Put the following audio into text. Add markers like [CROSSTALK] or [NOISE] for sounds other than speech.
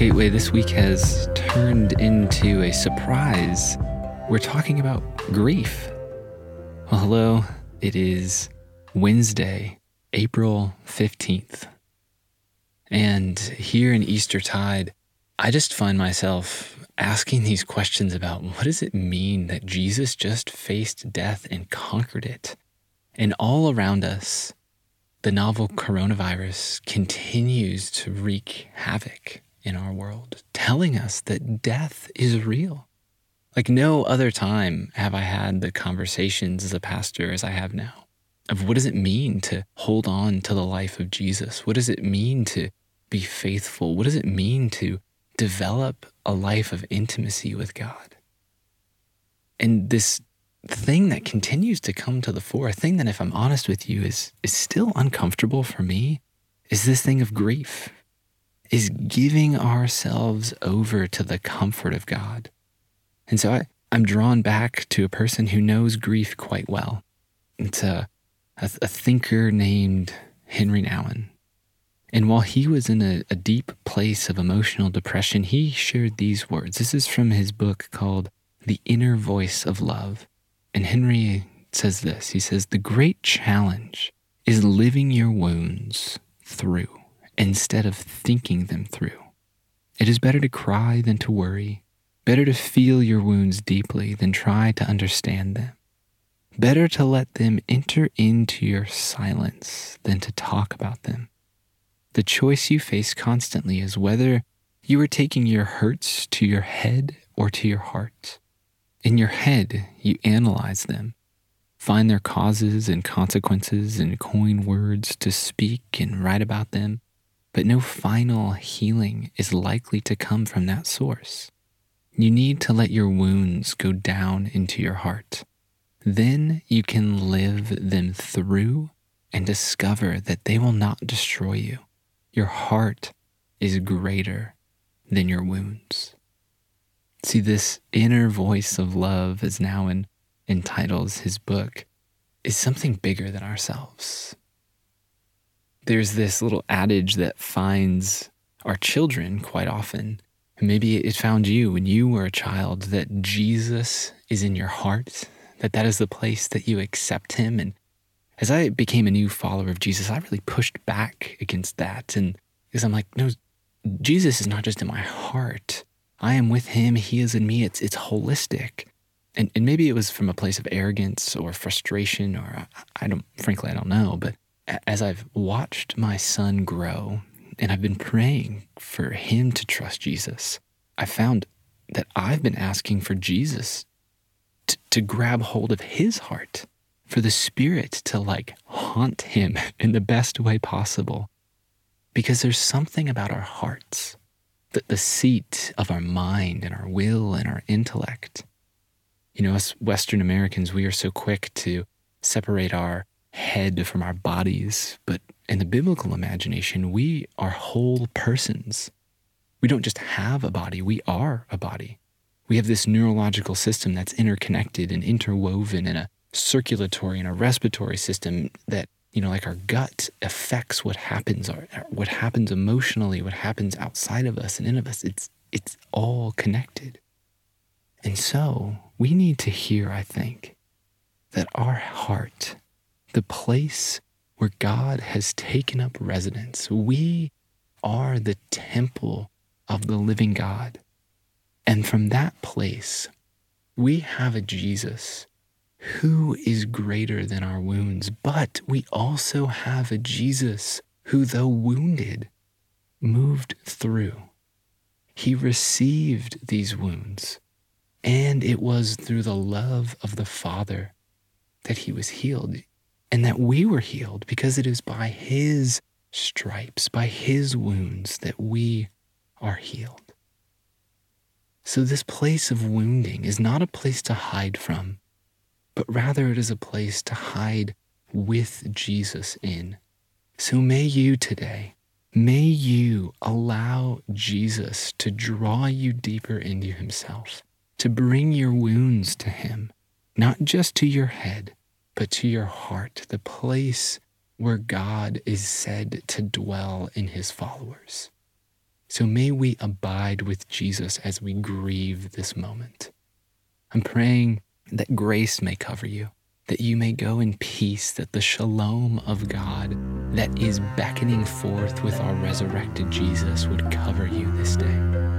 Gateway this week has turned into a surprise. We're talking about grief. Well, hello. It is Wednesday, April 15th. And here in Eastertide, I just find myself asking these questions about what does it mean that Jesus just faced death and conquered it? And all around us, the novel coronavirus continues to wreak havoc in our world, telling us that death is real. Like no other time have I had the conversations as a pastor as I have now of what does it mean to hold on to the life of Jesus? What does it mean to be faithful? What does it mean to develop a life of intimacy with God? And this thing that continues to come to the fore, a thing that, if I'm honest with you, is, is still uncomfortable for me, is this thing of grief is giving ourselves over to the comfort of God. And so I, I'm drawn back to a person who knows grief quite well. It's a, a, a thinker named Henri Nouwen. And while he was in a, a deep place of emotional depression, he shared these words. This is from his book called The Inner Voice of Love. And Henri says this He says, The great challenge is living your wounds through instead of thinking them through. It is better to cry than to worry, better to feel your wounds deeply than try to understand them. Better to let them enter into your silence than to talk about them. The choice you face constantly is whether you are taking your hurts to your head or to your heart. In your head, you analyze them, find their causes and consequences, and coin words to speak and write about them but no final healing is likely to come from that source. You need to let your wounds go down into your heart. Then you can live them through and discover that they will not destroy you. Your heart is greater than your wounds. See, this inner voice of love, as Nouwen entitles his book, is something bigger than ourselves there's this little adage that finds our children quite often. And maybe it found you when you were a child that Jesus is in your heart, that that is the place that you accept him. And as I became a new follower of Jesus, I really pushed back against that. And because I'm like, no, Jesus is not just in my heart. I am with him. He is in me. It's, it's holistic. And, and maybe it was from a place of arrogance or frustration, or I don't, frankly, I don't know. But as I've watched my son grow and I've been praying for him to trust Jesus, I found that I've been asking for Jesus to, to grab hold of his heart, for the Spirit to like haunt him [LAUGHS] in the best way possible. Because there's something about our hearts, the, the seat of our mind and our will and our intellect. You know, us Western Americans, we are so quick to separate our head from our bodies, but in the biblical imagination, we are whole persons. We don't just have a body, we are a body. We have this neurological system that's interconnected and interwoven in a circulatory and a respiratory system that, you know, like our gut affects what happens, what happens emotionally, what happens outside of us and in of us. It's, it's all connected. And so we need to hear, I think, that our heart the place where God has taken up residence. We are the temple of the living God. And from that place, we have a Jesus who is greater than our wounds, but we also have a Jesus who, though wounded, moved through. He received these wounds, and it was through the love of the Father that he was healed and that we were healed because it is by his stripes, by his wounds, that we are healed. So, this place of wounding is not a place to hide from, but rather it is a place to hide with Jesus in. So, may you today, may you allow Jesus to draw you deeper into himself, to bring your wounds to him, not just to your head but to your heart, the place where God is said to dwell in his followers. So may we abide with Jesus as we grieve this moment. I'm praying that grace may cover you, that you may go in peace, that the shalom of God that is beckoning forth with our resurrected Jesus would cover you this day.